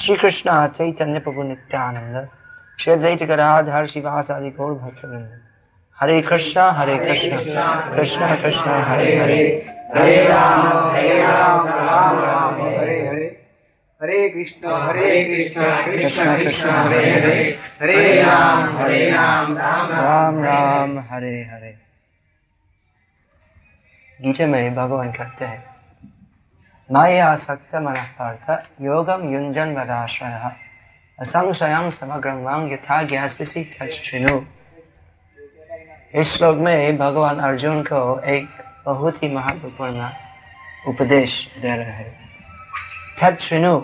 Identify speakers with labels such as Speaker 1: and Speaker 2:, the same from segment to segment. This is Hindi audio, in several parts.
Speaker 1: श्री कृष्ण चैतन्य प्रभु नित्यानंद श्री अद्वैत गराधर शिवास आदि गौर भक्तवृंद हरे कृष्णा हरे कृष्णा कृष्ण कृष्ण हरे हरे। हरे राम हरे राम राम राम हरे हरे।
Speaker 2: हरे कृष्ण हरे कृष्ण
Speaker 1: कृष्ण कृष्ण हरे हरे।
Speaker 2: हरे राम हरे राम राम
Speaker 1: राम राम हरे हरे। गीता में भगवान कहते हैं माया सक्त मन पार्थ योगम युंजन वदाश्रय। असंशयं समग्रं यथा ज्ञासी तच्छृणु। इस श्लोक में भगवान अर्जुन को एक बहुत ही महत्वपूर्ण उपदेश दे रहे हैं। तत्नु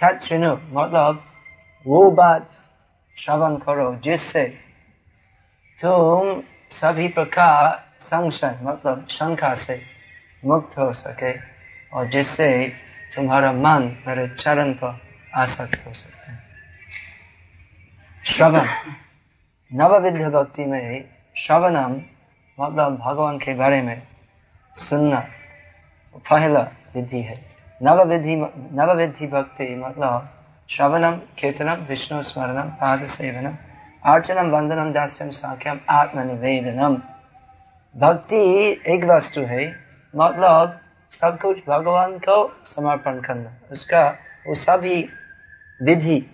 Speaker 1: तत्नु मतलब वो बात श्रवण करो जिससे तुम सभी प्रकार संशय मतलब शंका से मुक्त हो सके। और जिससे तुम्हारा मन मेरे चरण पर आसक्त हो सकता है। श्रवण। नवविद्य भक्ति में श्रवणम मतलब भगवान के बारे में सुनना पहला विधि है। नव विधि नव विधि भक्ति मतलब श्रवणम, कीर्तनम, विष्णु स्मरणम, पाद सेवनम, अर्चनम, वंदनम, दास्यम, साख्यम, आत्मनिवेदनम। भक्ति एक वस्तु है मतलब सब कुछ भगवान को समर्पण करना। उसका, वो सभी विधि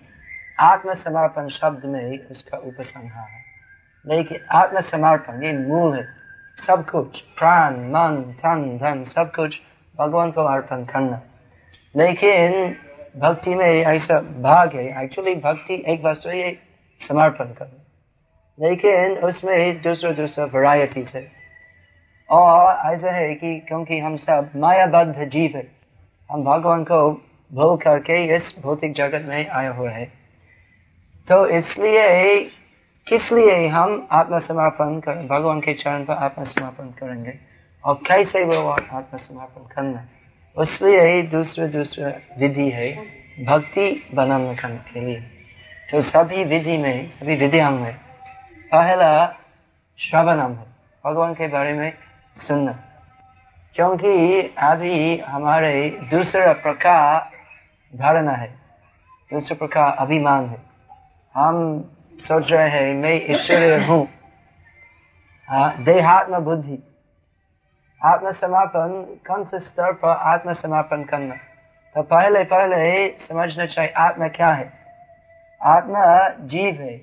Speaker 1: आत्मसमर्पण शब्द में ही उसका उपसंहार है। लेकिन आत्मसमर्पण, ये मूल है। सब कुछ, प्राण, मन, धन धन, सब कुछ भगवान को अर्पण करना। लेकिन भक्ति में ऐसा भाग है एक्चुअली भक्ति एक वस्तु समर्पण करना। लेकिन उसमें दूसरा दूसरा वैरायटी है। और ऐसा है कि क्योंकि हम सब मायाबद्ध जीव है, हम भगवान को भूल करके इस भौतिक जगत में आए हुए हैं। तो इसलिए किस लिए हम आत्मसमर्पण कर, भगवान के चरण पर आत्मसमर्पण करेंगे? और कैसे वो आत्मसमर्पण करना? उसलिए दूसरे दूसरे विधि है, भक्ति बनाने करने के लिए। तो सभी विधि में, सभी विधियाँ में, पहला, श्रवणम है। भगवान के बारे में सुनना। क्योंकि अभी हमारे दूसरा प्रकार धारणा है। दूसरा प्रकार अभिमान है। हम सोच रहे हैं, मैं ईश्वरीय हूँ। देहात्म बुद्धि। आत्मसमापन, कौन से स्तर पर आत्मसमापन करना? तो पहले पहले समझना चाहिए, आत्मा क्या है? आत्मा जीव है।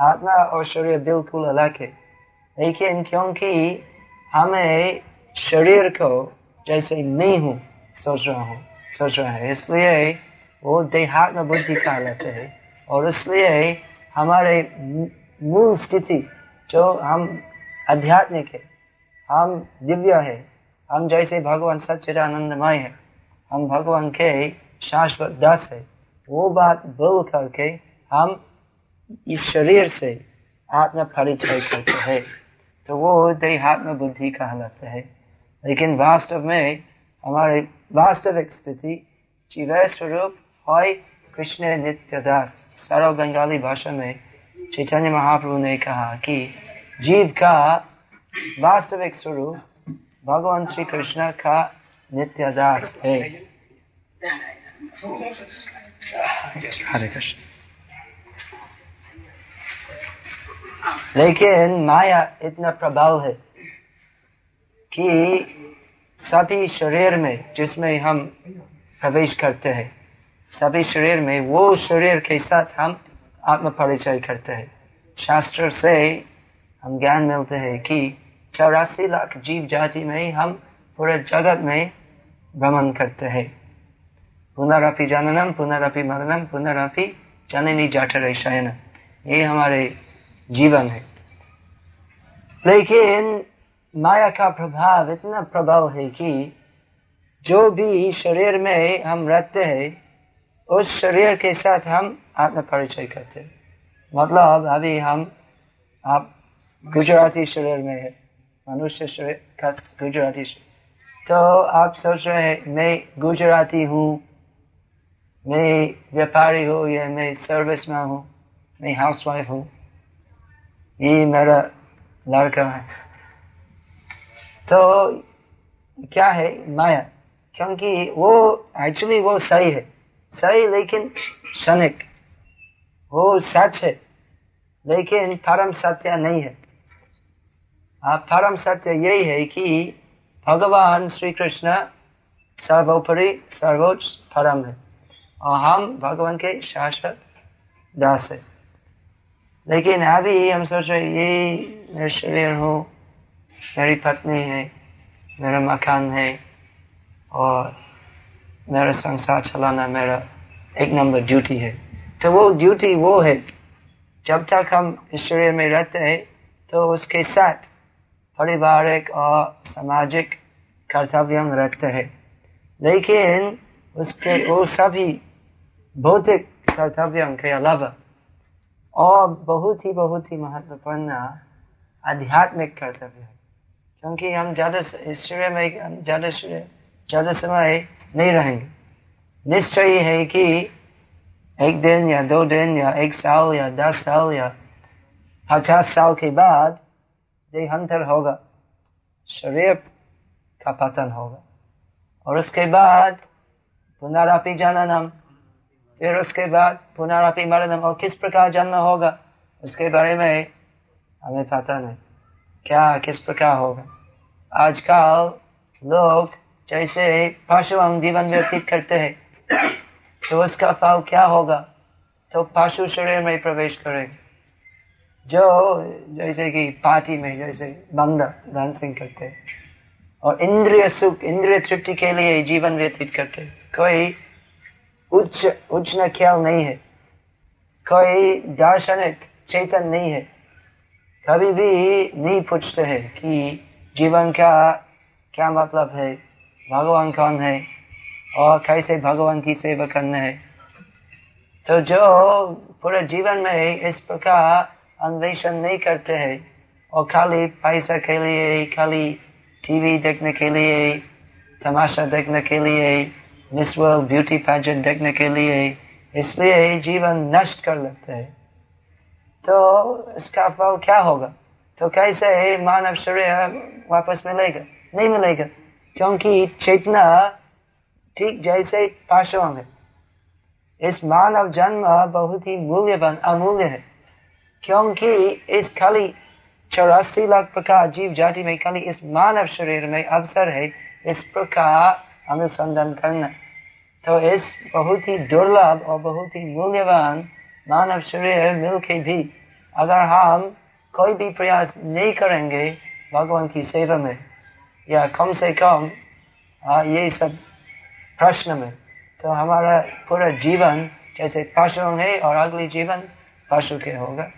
Speaker 1: आत्मा और शरीर बिल्कुल अलग है। लेकिन क्योंकि हमें शरीर को जैसे मैं हूँ, सोच रहा हूँ, सोच रहा है। इसलिए वो देहात्म बुद्धि कहलाते हैं। और इसलिए हमारे मूल स्थिति जो हम आध्यात्मिक है, हम दिव्य है, हम जैसे भगवान सच्चिदानंदमय है, हम भगवान के शाश्वत दास है, वो बात बोल करके हम इस शरीर से आत्म परिचय करते हैं। तो वो देहात्म बुद्धि कहलाते है? लेकिन वास्तव में हमारे, वास्तविक स्थिति जीव स्वरूप है कृष्ण नित्य दास सरल बंगाली भाषा में चैतन्य महाप्रभु ने कहा कि जीव का वास्तविक स्वरूप भगवान श्री कृष्ण का नित्य दास है। हरे कृष्ण लेकिन माया इतना प्रबल है कि सभी शरीर में, जिसमें हम प्रवेश करते हैं, सभी शरीर में, वो शरीर के साथ हम आत्म परिचय करते हैं। शास्त्र से हम ज्ञान मिलते हैं कि चौरासी लाख जीव जाति में हम पूरे जगत में भ्रमण करते हैं। पुनरअपि जननम, पुनरअपि मरणम, पुनरअपि जननी जठर शयन ये हमारे जीवन है। लेकिन माया का प्रभाव इतना प्रबल है कि जो भी शरीर में हम रहते हैं, उस शरीर के साथ हम आत्म परिचय करते हैं। मतलब अभी हम, आप गुजराती शरीर में है, मनुष्य शरीर का गुजराती शरीर। तो आप सोच रहे हैं, मैं गुजराती हूँ, मैं व्यापारी हूँ या मैं सर्विस में हूँ, मैं हाउसवाइफ वाइफ हूँ। ये मेरा लड़का है। तो क्या है माया? क्योंकि वो एक्चुअली वो सही है। सही लेकिन क्षणिक। वो सच है, लेकिन परम सत्य नहीं है। परम सत्य यही है कि भगवान श्री कृष्ण सर्वोपरि, सर्वोच्च, परम है। और हम भगवान के शाश्वत दास है। लेकिन अभी हम सोच रहे ये मेरे शरीर हो, मेरी पत्नी है, मेरा मकान है, और मेरा संसार चलाना मेरा एक नंबर ड्यूटी है। तो वो ड्यूटी वो है। जब तक हम शरीर में रहते हैं तो उसके साथ पारिवारिक और सामाजिक कर्तव्य हम रहते हैं। लेकिन उसके वो सभी भौतिक कर्तव्यों के अलावा और बहुत ही बहुत ही महत्वपूर्ण आध्यात्मिक कर्तव्य है। क्योंकि हम ज़्यादा शरीर में, ज़्यादा सूर्य ज़्यादा समय नहीं रहेंगे। निश्चय है कि एक दिन या दो दिन या एक साल या दस साल या पचास साल के बाद देहांतर होगा। शरीर का पतन होगा। और उसके बाद पुनरापि जननम फिर उसके बाद पुनरापि मरणम, और किस प्रकार जन्म होगा, उसके बारे में हमें पता नहीं। क्या, किस प्रकार होगा? आजकल लोग जैसे पशु जीवन व्यतीत करते हैं तो उसका फल क्या होगा? तो पशु शरीर में प्रवेश करेंगे। जो, जैसे कि पार्टी में, जैसे बंदा डांसिंग करते हैं, और इंद्रिय सुख, इंद्रिय तृप्ति के लिए जीवन व्यतीत करते कोई उच्च उच्च न ख्याल नहीं है। कोई दार्शनिक चेतन नहीं है। कभी भी नहीं पूछते हैं कि जीवन का क्या मतलब है, भगवान कौन है और कैसे भगवान की सेवा करना है। तो जो पूरे जीवन में इस प्रकार अन्वेषण नहीं करते हैं और खाली पैसा के लिए, खाली टीवी देखने के लिए, तमाशा देखने के लिए मिस वर्ल्ड ब्यूटी पैजेंट देखने के लिए इसलिए जीवन नष्ट कर लेते हैं। तो इसका फल क्या होगा? तो कैसे मानव शरीर वापस मिलेगा? नहीं मिलेगा, क्योंकि चेतना ठीक जैसे पाशव है। इस मानव जन्म बहुत ही मूल्यवान, अमूल्य है, क्योंकि इस खाली चौरासी लाख प्रकार जीव जाति में खाली इस मानव शरीर में अवसर है। इस प्रकार अनुसंधान करना। तो इस बहुत ही दुर्लभ और बहुत ही मूल्यवान मानव शरीर मिल के भी अगर हम कोई भी प्रयास नहीं करेंगे, भगवान की सेवा में, या कम से कम ये सब प्रश्न में तो हमारा पूरा जीवन जैसे पशु है और अगले जीवन पशु के होगा।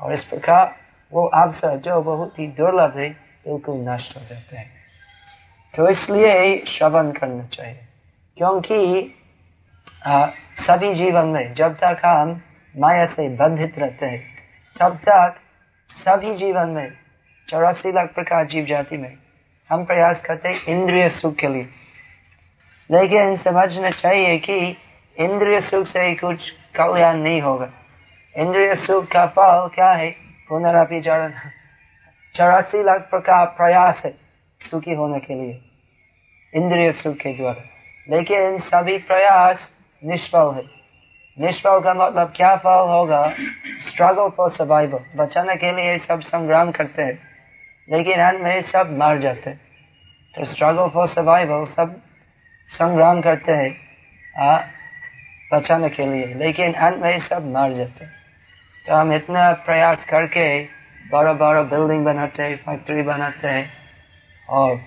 Speaker 1: और इस प्रकार वो अवसर जो बहुत ही दुर्लभ है, बिल्कुल नष्ट हो जाते हैं। तो इसलिए श्रवण करना चाहिए। क्योंकि आ, सभी जीवन में जब तक हम माया से बंधित रहते हैं तब तक सभी जीवन में चौरासी लाख प्रकार जीव जाति में हम प्रयास करते हैं इंद्रिय सुख के लिए। लेकिन समझना चाहिए कि इंद्रिय सुख से कुछ कल्याण नहीं होगा। इंद्रिय सुख का फल क्या है? पुनरअपिचरण चौरासी लाख प्रकार प्रयास है। सुखी होने के लिए, इंद्रिय सुख के द्वारा लेकिन सभी प्रयास निष्फल है। निष्फल का मतलब क्या फल होगा? स्ट्रगल फॉर सर्वाइवल बचाने के लिए सब संग्राम करते हैं, लेकिन अंत में सब मार जाते हैं। तो स्ट्रगल फॉर सर्वाइवल सब संग्राम करते हैं बचाने के लिए। लेकिन अंत में सब मार जाते हैं। तो हम इतना प्रयास करके बड़ा बड़ा बिल्डिंग बनाते हैं फैक्ट्री बनाते हैं। और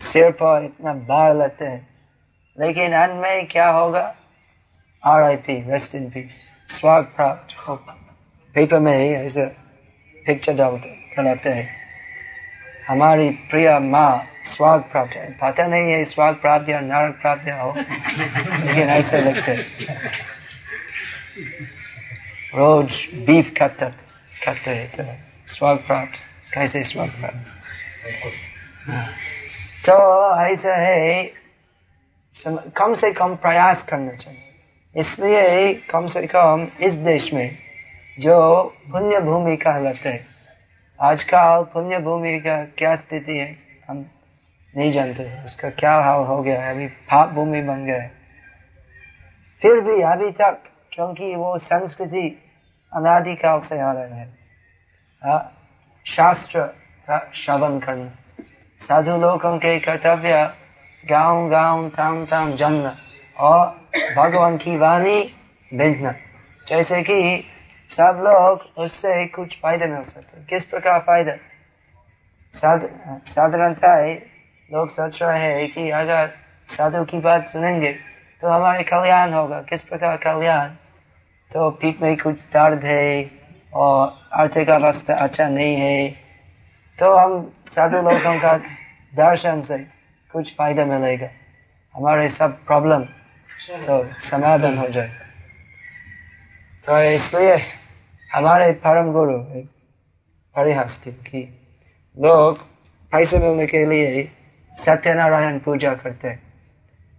Speaker 1: सिर पर इतना बाढ़ लेते हैं। लेकिन अंत में क्या होगा? R.I.P. Rest in peace. Swag प्राप्त हो पेपर में ही ऐसे पिक्चर डालते, बनाते हैं। हमारी प्रिय माँ स्वाग प्राप्त है। पता नहीं है स्वाग प्राप्त या नरक प्राप्त हो, लेकिन ऐसे लगते हैं। रोज बीफ खाते खाते हैं तो स्वाग प्राप्त, कैसे स्वाग प्राप्त? तो ऐसा है कम से कम प्रयास करना चाहिए। इसलिए कम से कम इस देश में जो पुण्य भूमि कहलाते हैं आजकल पुण्य भूमि का क्या स्थिति है हम नहीं जानते। उसका क्या हाल हो गया है अभी पाप भूमि बन गया है। फिर भी अभी तक क्योंकि वो संस्कृति अनादिकाल से आ रहे हैं हाँ, शास्त्र का श्रवण करना। साधु लोगों के कर्तव्य गाँव गाँव थाम थाम जन्म और भगवान की वाणी भेजना जैसे कि सब लोग उससे कुछ फ़ायदा मिल सकते किस प्रकार फ़ायदा? साधारणता लोग सोच रहे हैं कि अगर साधु की बात सुनेंगे तो हमारे कल्याण होगा। किस प्रकार कल्याण? तो पीठ में कुछ दर्द है और आर्थिक अवस्था अच्छा नहीं है तो हम साधु लोगों का दर्शन से कुछ फ़ायदा मिलेगा। हमारे सब प्रॉब्लम तो समाधान हो जाएगा तो इसलिए हमारे परम गुरु परिहास थी कि लोग पैसे मिलने के लिए सत्यनारायण पूजा करते हैं।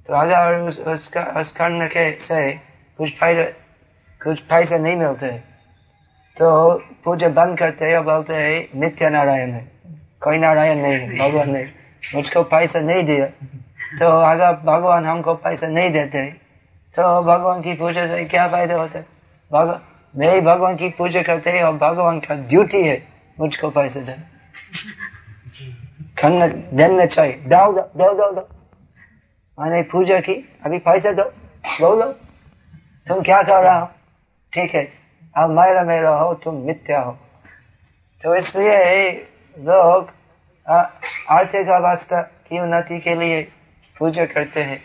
Speaker 1: तो अगर उस, उसका उस करने के से कुछ फ़ायदा कुछ पैसे नहीं मिलते तो पूजा बंद करते हैं और बोलते हैं नित्य नारायण है। कोई नारायण नहीं है, भगवान नहीं मुझको पैसा नहीं दिया। तो अगर भगवान हमको पैसा नहीं देते तो भगवान की पूजा से क्या फ़ायदा होता है? भगवान मैं भगवान की पूजा करते हैं और भगवान का ड्यूटी है मुझको पैसे देना। देना चाहिए दो दो दो दो मैंने पूजा की, अभी पैसे दो। दो दो तुम क्या कर रहा हो? ठीक है। अब मेरा मेरा हो, तुम मिथ्या हो। तो इसलिए लोग आर्थिक अवस्था की उन्नति के लिए पूजा करते हैं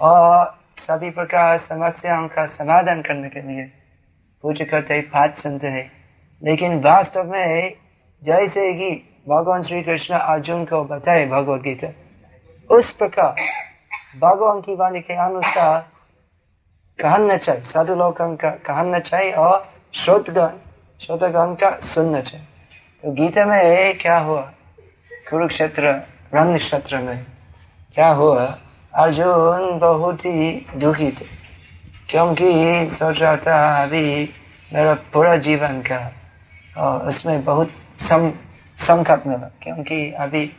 Speaker 1: और सभी प्रकार समस्याओं का समाधान करने के लिए पूजा करते हैं, पाठ सुनते हैं। लेकिन वास्तव में जैसे कि भगवान श्री कृष्ण अर्जुन को बताए भगवत गीता उस प्रकार भगवान की वाणी के अनुसार कहना चाहिए साधु लोगों का कहना चाहिए और श्रोतगण श्रोतगण का सुनना चाहिए तो गीता में क्या हुआ कुरुक्षेत्र रण क्षेत्र में क्या हुआ अर्जुन बहुत ही दुखी थे क्योंकि सोच रहा था अभी मेरा पूरा जीवन का और उसमें बहुत सम संकट मिला क्योंकि अभी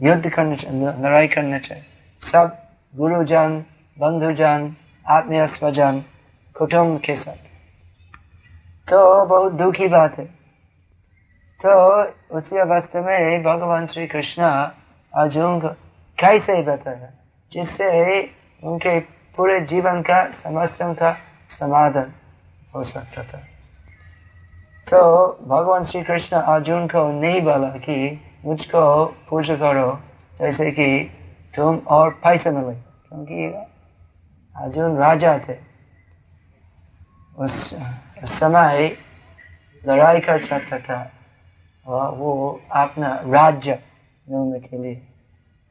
Speaker 1: युद्ध करना चाहिए लड़ाई करना चाहिए सब गुरुजन बंधुजन आत्मीय स्वजन कुटुंब के साथ। तो बहुत दुखी बात है। तो उसी अवस्था में भगवान श्री कृष्ण अर्जुन को कैसे बताया, जिससे उनके पूरे जीवन का, समस्या का समाधान हो सकता था। तो भगवान श्री कृष्ण अर्जुन को नहीं बोला कि मुझको पूजा करो, जैसे कि तुम और पैसे मिले, क्योंकि अर्जुन राजा थे। उस, समय लड़ाई कर सकता था और वो अपना राज्य मिलने के लिए।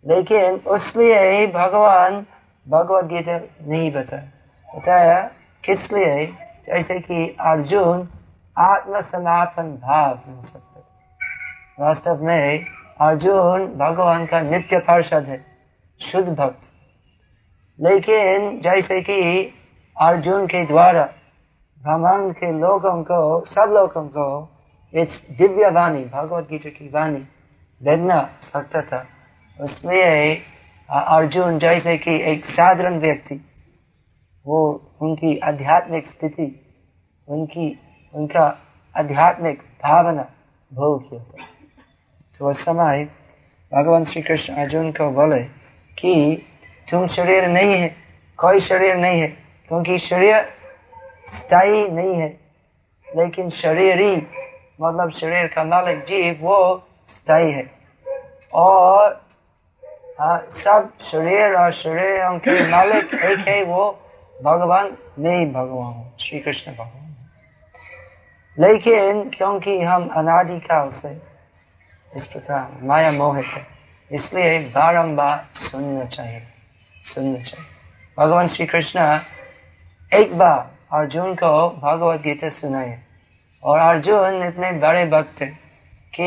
Speaker 1: लेकिन उसलिए भगवान भगवत गीता नहीं बताया बताया किस लिए? जैसे कि अर्जुन आत्मसमापन भाव मिल सकते वास्तव में अर्जुन भगवान का नित्य पार्षद है शुद्ध भक्त। लेकिन जैसे कि अर्जुन के द्वारा ब्राह्मण के लोगों को, सब लोगों को, इस दिव्य वाणी, भगवत गीता की वाणी भेजना सकता था। उसलिए अर्जुन जैसे कि एक साधारण व्यक्ति, वो उनकी आध्यात्मिक स्थिति, उनकी, उनका आध्यात्मिक भावना भोग किया था। तो उस समय भगवान श्री कृष्ण अर्जुन को बोले कि तुम शरीर नहीं है कोई शरीर नहीं है क्योंकि शरीर स्थायी नहीं है लेकिन शरीर ही मतलब शरीर का मालिक जीव वो स्थायी है। और आ, सब शरीर और शरीर के मालिक एक है वो भगवान नहीं भगवान श्री कृष्ण भगवान। लेकिन क्योंकि हम अनादिकाल से इस प्रकार माया मोहित है इसलिए बारंबार सुनना चाहिए। सुनना चाहिए। भगवान श्री कृष्ण एक बार अर्जुन को भगवत गीता सुनाए और अर्जुन इतने बड़े भक्त थे कि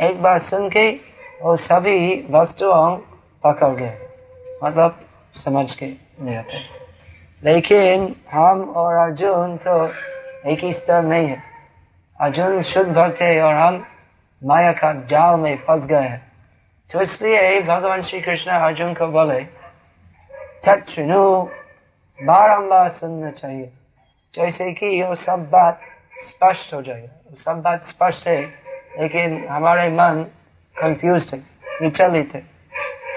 Speaker 1: एक बार सुन के वो सभी वस्तुओं पकड़ गए। मतलब समझ के नहीं आते। लेकिन हम और अर्जुन तो एक ही स्तर नहीं है। अर्जुन शुद्ध भक्त है और हम माया का जाल में फंस गए हैं। तो इसलिए भगवान श्री कृष्ण अर्जुन को बोले तत्नु बारम्बार सुनना चाहिए। जैसे कि वो सब बात स्पष्ट हो जाएगा सब बात स्पष्ट है, लेकिन हमारे मन कंफ्यूज थे विचलित है।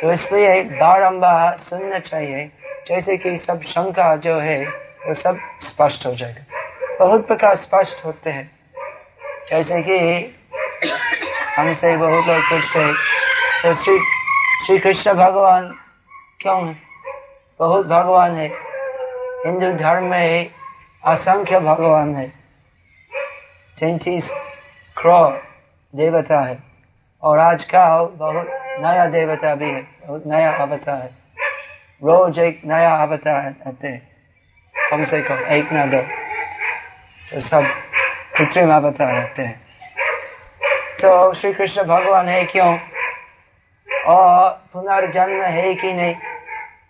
Speaker 1: तो इसलिए बारम्बार सुनना चाहिए। जैसे कि सब शंका जो है, वो सब स्पष्ट हो जाएगा। बहुत प्रकार स्पष्ट होते हैं। जैसे कि हमसे बहुत लोग पूछते तो श्री श्री कृष्ण भगवान क्यों है? बहुत भगवान है। हिंदू धर्म में असंख्य भगवान है। तैतीस क्रो देवता है। और आज का बहुत नया देवता भी है। बहुत नया अवतार है। रोज एक नया अवतार आते हैं। कम से कम एक ना दो। तो सब कृत्रिम अवतार रहते हैं। तो श्री कृष्ण भगवान है क्यों? और पुनर्जन्म है कि नहीं?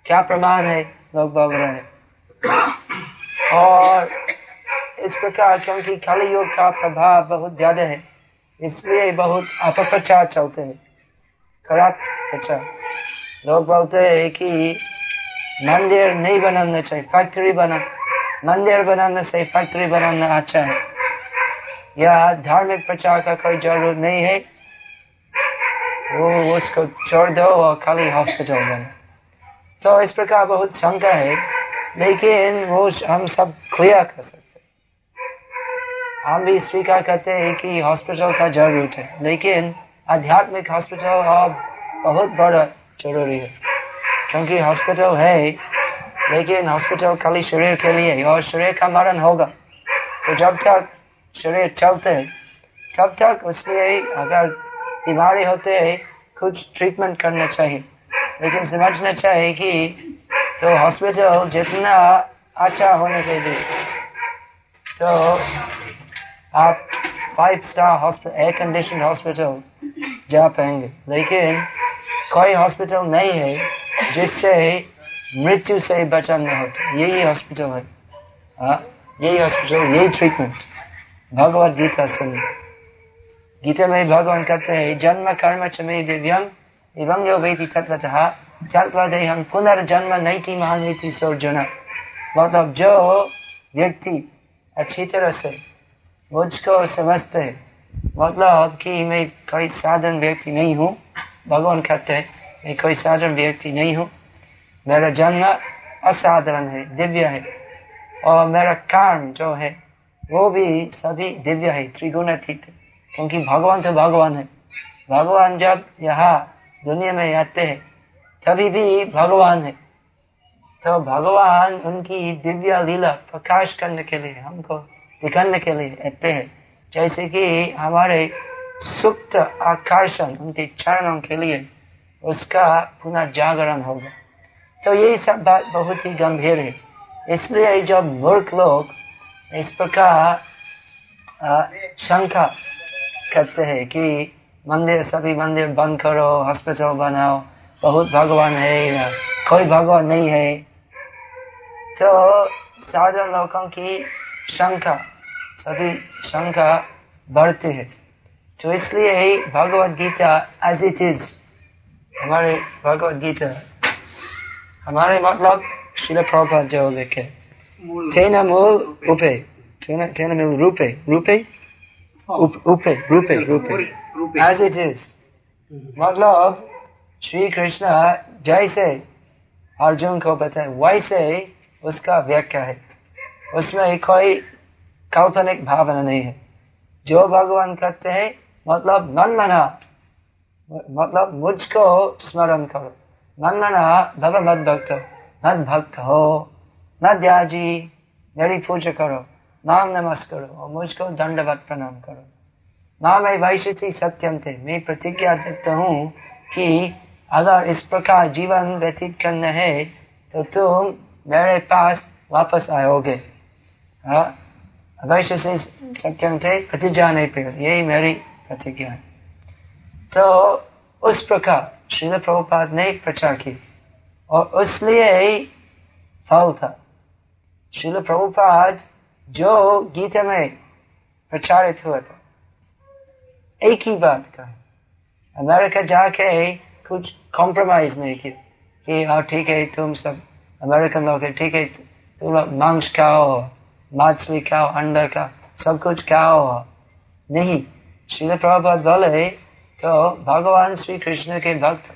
Speaker 1: क्या प्रमाण है? लोग बोल रहे हैं। और इस प्रकार क्योंकि कलि युग का प्रभाव बहुत ज़्यादा है, इसलिए बहुत अपप्रचार चलते हैं। खराब प्रचार। लोग बोलते हैं कि मंदिर नहीं बनाना चाहिए, फैक्ट्री बना, मंदिर बनाने से फैक्ट्री बनाना अच्छा है। या धार्मिक प्रचार का कोई ज़रूरत नहीं है, वो उसको छोड़ दो और खाली हॉस्पिटल बना। तो इस प्रकार बहुत शंका है, लेकिन वो हम सब क्लियर कर सकते हम भी स्वीकार करते हैं कि हॉस्पिटल का ज़रूरत है, लेकिन आध्यात्मिक हॉस्पिटल अब बहुत बड़ा ज़रूरी है, क्योंकि हॉस्पिटल है, लेकिन हॉस्पिटल खाली शरीर के लिए और शरीर का मरण होगा। तो जब तक शरीर चलते है, तब तक उसलिए अगर बीमारी होते है, कुछ ट्रीटमेंट करना चाहिए। लेकिन समझना चाहिए कि तो हॉस्पिटल जितना अच्छा होने के लिए तो आप five star hospital air condition hospital जा पाएँगे। लेकिन कोई हॉस्पिटल नहीं है जिससे मृत्यु से बचन न होता। यही हॉस्पिटल है। हाँ, यही हॉस्पिटल यही ट्रीटमेंट भगवत गीता सुन गीता में भगवान कहते हैं जन्म कर्म चमे दिव्यंग वेति तत्वतः त्यक्वा देहं पुनर्जन्म नैति महानीति सोर्जुन मतलब जो व्यक्ति अच्छी तरह से मुझको समझते है मतलब कि मैं कोई साधारण व्यक्ति नहीं हूँ भगवान कहते हैं मैं कोई साधारण व्यक्ति नहीं हूँ मेरा जन्म असाधारण है दिव्य है और मेरा कर्म जो है वो भी सभी दिव्य है त्रिगुणातीत है क्योंकि भगवान तो भगवान है भगवान जब यहाँ दुनिया में आते हैं, तभी भी भगवान है। तो भगवान उनकी दिव्य लीला प्रकाश करने के लिए, हमको दिखाने के लिए आते हैं। जैसे कि हमारे सुप्त आकर्षण उनके चरणों के लिए उसका पुनर्जागरण होगा तो ये सब बात बहुत ही गंभीर है। इसलिए जब मूर्ख लोग इस प्रकार शंका करते हैं कि मंदिर सभी मंदिर बंद करो हॉस्पिटल बनाओ। बहुत भगवान है कोई भगवान नहीं है। तो साधारण लोगों की शंका सभी शंका बढ़ती है। तो इसलिए ही Bhagavad Gita as it is हमारे भगवत गीता। हमारे मतलब शिल प्रभुपाद जो लिखे। तेना मूल उपे तेना मूल रूपे रूपे? उपे रूपे रूपे। एज इट इज़ मतलब श्री कृष्ण जैसे अर्जुन को बताए वैसे उसका व्याख्या है उसमें कोई काल्पनिक भावना नहीं है जो भगवान कहते हैं मतलब मन मना मतलब मुझको स्मरण करो मन मना भव मद भक्त मद भक्त हो मध्याजी मेरी पूजा करो नाम नमस् करो और मुझको दंडवत प्रणाम करो नाम वैश्य सत्यम थे मैं प्रतिज्ञा देता हूँ कि अगर इस प्रकार जीवन व्यतीत करना है तो तुम मेरे पास वापस आओगे। से सत्यम थे प्रतिज्ञा नहीं पे यही मेरी प्रतिज्ञा है। तो उस प्रकार श्रील प्रभुपाद ने प्रचार की और उसलिए फल था। श्रील प्रभुपाद जो गीता में प्रचारित हुआ था। एक ही बात का है अमेरिका जाके कुछ कॉम्प्रोमाइज नहीं किया। कि हाँ ठीक है, तुम सब अमेरिकन लोग ठीक है तो लोग मांस खाओ, मछली खाओ, अंडा खाओ, सब कुछ खाओ। नहीं, श्रील प्रभुपाद बोले तो भगवान श्री कृष्ण के भक्त,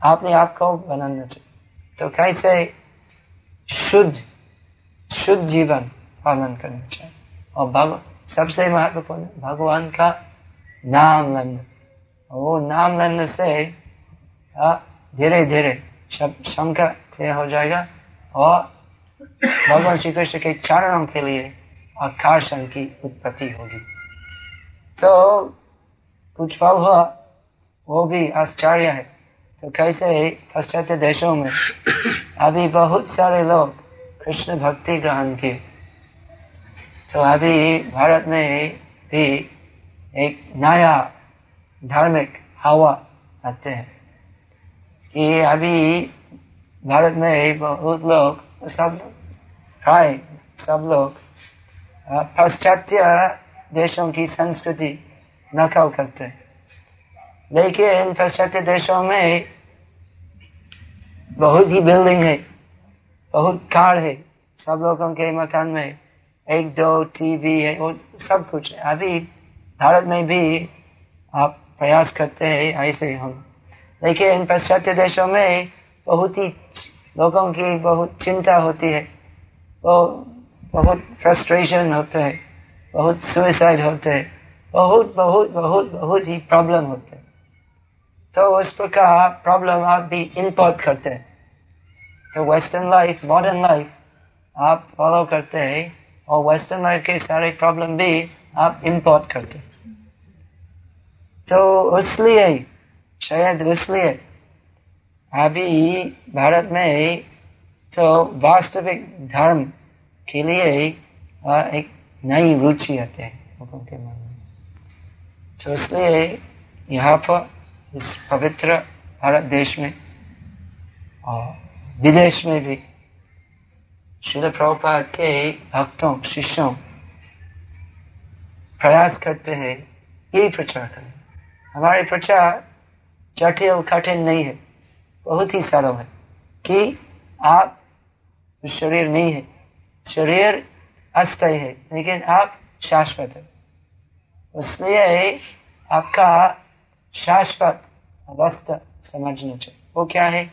Speaker 1: आपने आपको बनाना चाहिए। तो कैसे शुद्ध शुद्ध जीवन पालन करना चाहिए? और भग, सबसे महत्वपूर्ण, भगवान का नाम लेना वो नाम लेने से धीरे धीरे शंका क्लियर हो जाएगा। और भगवान श्री कृष्ण के चरणों के लिए आकर्षण की उत्पत्ति होगी। तो कुछ फल हुआ, वो भी आश्चर्य है। तो कैसे पाश्चात्य देशों में अभी बहुत सारे लोग कृष्ण भक्ति ग्रहण किए। तो अभी भारत में भी एक नया धार्मिक हवा आते हैं कि अभी भारत में बहुत लोग, सब प्राय सब लोग पाश्चात्य देशों की संस्कृति नकल करते लेकिन पाश्चात्य देशों में बहुत ही बिल्डिंग है, बहुत कार है, सब लोगों के मकान में एक दो टीवी है वो सब कुछ है। अभी भारत में भी आप प्रयास करते हैं, ऐसे हम। लेकिन पाश्चात्य देशों में बहुत ही लोगों की बहुत चिंता होती है। वो बहुत फ्रस्ट्रेशन होते हैं, बहुत सुइसाइड होते हैं, बहुत बहुत बहुत बहुत ही प्रॉब्लम होते हैं। तो उस प्रकार प्रॉब्लम आप भी इम्पोर्ट करते हैं। तो वेस्टर्न लाइफ मॉडर्न लाइफ आप फॉलो करते हैं और वेस्टर्न लाइफ के सारे प्रॉब्लम भी आप इम्पोर्ट करते हैं। तो इसलिए शायद इसलिए अभी भारत में तो वास्तविक धर्म के लिए एक नई रुचि आते हैं लोगों के मन में। तो इसलिए यहाँ पर इस पवित्र भारत देश में और विदेश में भी शिल प्रभुपाद के भक्तों, शिष्यों प्रयास करते हैं, यही प्रचार करें। हमारे प्रचार जटिल कठिन नहीं है। बहुत ही सरल है कि आप शरीर नहीं है। शरीर अस्थायी है, लेकिन आप शाश्वत है। इसलिए आपका शाश्वत अवस्था समझना चाहिए। वो क्या है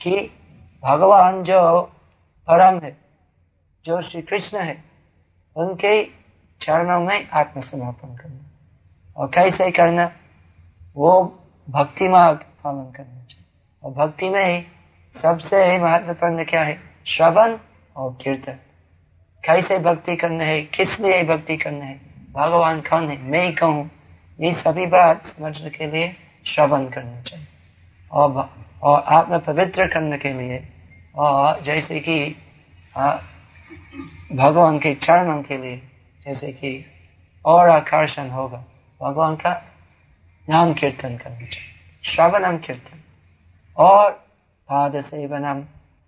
Speaker 1: कि भगवान जो परम है, जो श्री कृष्ण है, उनके चरणों में आत्मसमर्पण करना। और कैसे करना? वो भक्ति मार्ग पालन करना चाहिए। और भक्ति में ही सबसे महत्वपूर्ण क्या है? श्रवण और कीर्तन। कैसे भक्ति करना है? किस लिए भक्ति करना है? भगवान कौन है? मैं ही कहूँ, ये सभी बात समझने के लिए श्रवण करना चाहिए। और और आत्म पवित्र करने के लिए, और जैसे कि भगवान के चरणों के लिए, जैसे कि और आकर्षण होगा। भगवान का नाम कीर्तन करना चाहिए। श्रवणम कीर्तन। और पाद सेवनम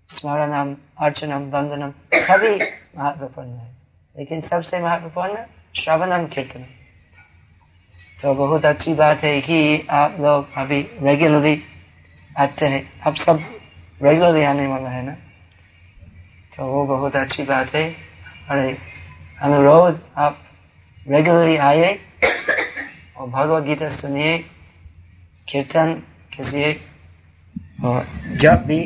Speaker 1: स्मरणम, अर्चनम, वंदनम, सभी महत्वपूर्ण है। लेकिन सबसे महत्वपूर्ण श्रवणम कीर्तन। तो बहुत अच्छी बात है कि आप लोग अभी रेगुलरली आते हैं। अब सब रेगुलरली आने वाला है ना? तो वो बहुत अच्छी बात है। अरे अनुरोध, आप रेगुलरली आए। और भगवत गीता सुनिए कीर्तन कीजिए और जब भी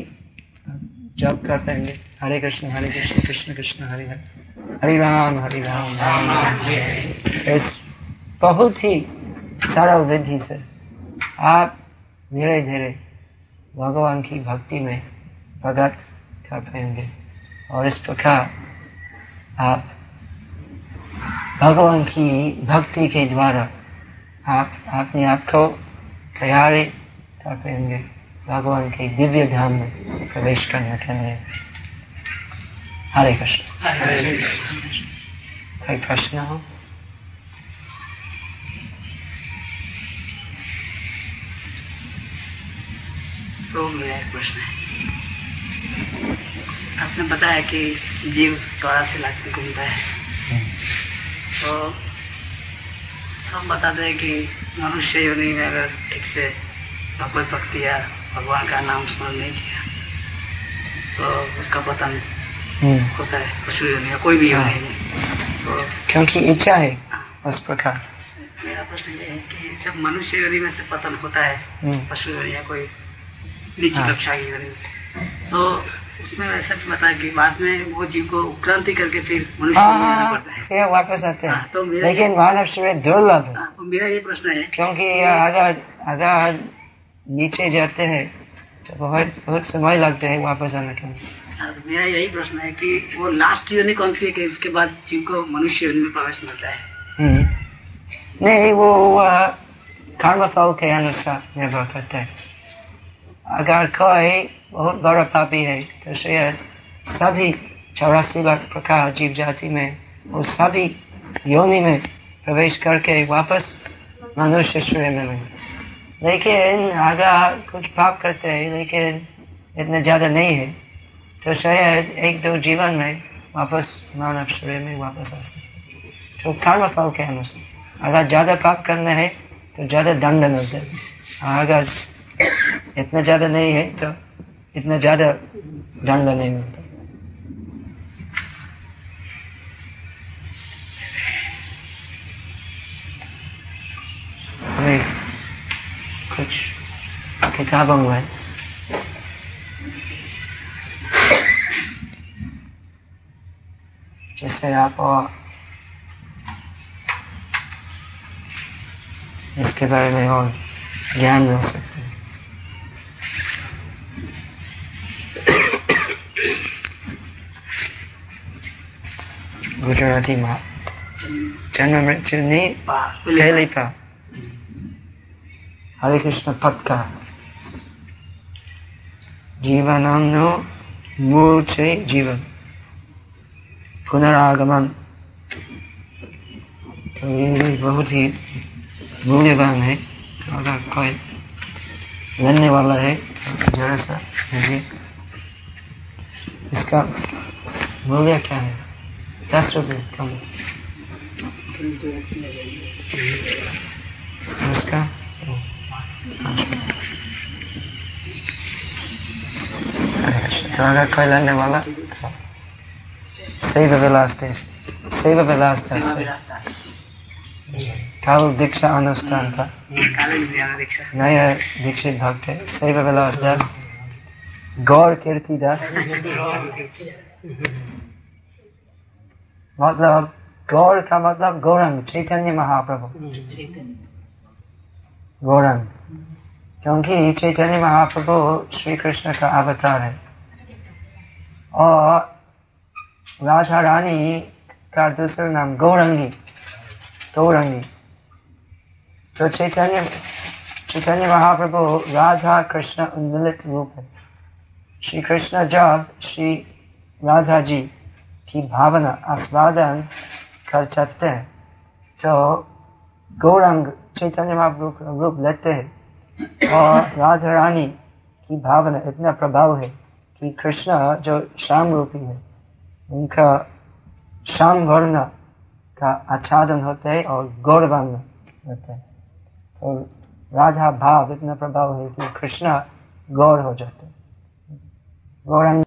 Speaker 1: जब कर पाएँगे हरे कृष्ण हरे कृष्ण कृष्ण कृष्ण हरे हरे हरे राम हरे राम राम राम इस बहुत ही सरल विधि से आप धीरे धीरे भगवान की भक्ति में प्रगत कर पाएँगे और इस प्रकार आप भगवान की भक्ति के द्वारा आप अपने आप को तैयारी कर पाएँगे भगवान के दिव्य धाम में प्रवेश करने के लिए। हरे कृष्ण। कोई प्रश्न हो
Speaker 3: तो मेरा प्रश्न है आपने बताया कि जीव चौरासी लाख में घूमता है। हम्म। तो सब बताते हैं कि मनुष्य योनि में अगर ठीक से भगवत भक्ति या भगवान का नाम स्मरण नहीं किया। तो उसका पतन
Speaker 1: हम्म,
Speaker 3: होता है पशु योनि या कोई भी योनि
Speaker 1: हाँ।
Speaker 3: में तो
Speaker 1: क्योंकि इच्छा है? उस प्रकार।
Speaker 3: मेरा प्रश्न ये है कि जब मनुष्य योनि में से पतन होता है
Speaker 1: हम्म,
Speaker 3: पशु योनि या कोई नीची
Speaker 1: हाँ।
Speaker 3: कक्षा की योनि तो उसमें ऐसा भी बताया कि बाद में वो जीव को उपक्रांति करके फिर मनुष्य
Speaker 1: हाँ हाँ,
Speaker 3: पड़ता है।
Speaker 1: वापस आते
Speaker 3: हाँ,
Speaker 1: हैं
Speaker 3: तो मेरा
Speaker 1: लेकिन मानव शरीर दुर्लभ है।
Speaker 3: हाँ, तो मेरा ये प्रश्न है।
Speaker 1: क्योंकि अगर अगर नीचे जाते हैं तो बहुत बहुत समय लगता है वापस आने के लिए।
Speaker 3: तो मेरा यही प्रश्न है कि वो लास्ट योनि कौन सी है कि उसके बाद जीव को मनुष्य योनि में प्रवेश मिलता है?
Speaker 1: हम्म। नहीं वो कर्म फल के अनुसार निर्भर करता है। अगर कोई बहुत बड़ा पापी है तो शायद सभी चौरासी लाख प्रकार जीव जाति में वो सभी योनि में प्रवेश करके वापस मनुष्य शरीर मिलेंगे लेकिन अगर कुछ पाप करते हैं लेकिन इतने ज़्यादा नहीं है तो शायद एक दो जीवन में वापस मानव शरीर में वापस आ सकते तो कर्म फल के अनुसार अगर ज़्यादा पाप करना है तो ज़्यादा दंड मिलता है अगर इतना ज़्यादा नहीं है तो? इतना ज़्यादा दंड नहीं मिलता हमें कुछ किताबों में? जिससे आप और इसके बारे में और ज्ञान मिल सकते हैं ગુજરાતીમાં જન્મ મૃત્યુની પહેલી પા હરે કૃષ્ણ પથકા જીવનનો મૂળ છે જીવન पुनरागमन तो ये बहुत ही मूल्यवान है तो अगर कोई लेने वाला है तो जरा सा मुझे इसका मूल्य क्या है दस रुपये कम। उसका। तो अगर कोई लेने वाला तो सेवा विलास दास सेवा विलास दास कल दीक्षा अनुष्ठान था। नया दीक्षित भक्त है। सेवा विलास दास गौर कीर्ति दास। मतलब गौर का मतलब गौरंग, चैतन्य महाप्रभु। गौरंग। क्योंकि चैतन्य महाप्रभु श्री कृष्ण का अवतार है। और राधा रानी का दूसरा नाम गौरंगी गौरंगी। तो चैतन्य चैतन्य महाप्रभु राधा कृष्ण उन्मिलित रूप है। श्री कृष्ण जब श्री राधा जी की भावना, आस्वादन कर सकते हैं। तो गौरंग चैतन्य महाप्रभु रूप लेते हैं और राधा रानी की भावना इतना प्रभाव है कि कृष्ण जो श्याम रूपी है, उनका श्याम वर्ण का आच्छादन होता है और गौर वर्ण होता है। तो राधा भाव इतना प्रभाव है कि कृष्ण गौर हो जाते हैं। गौरंग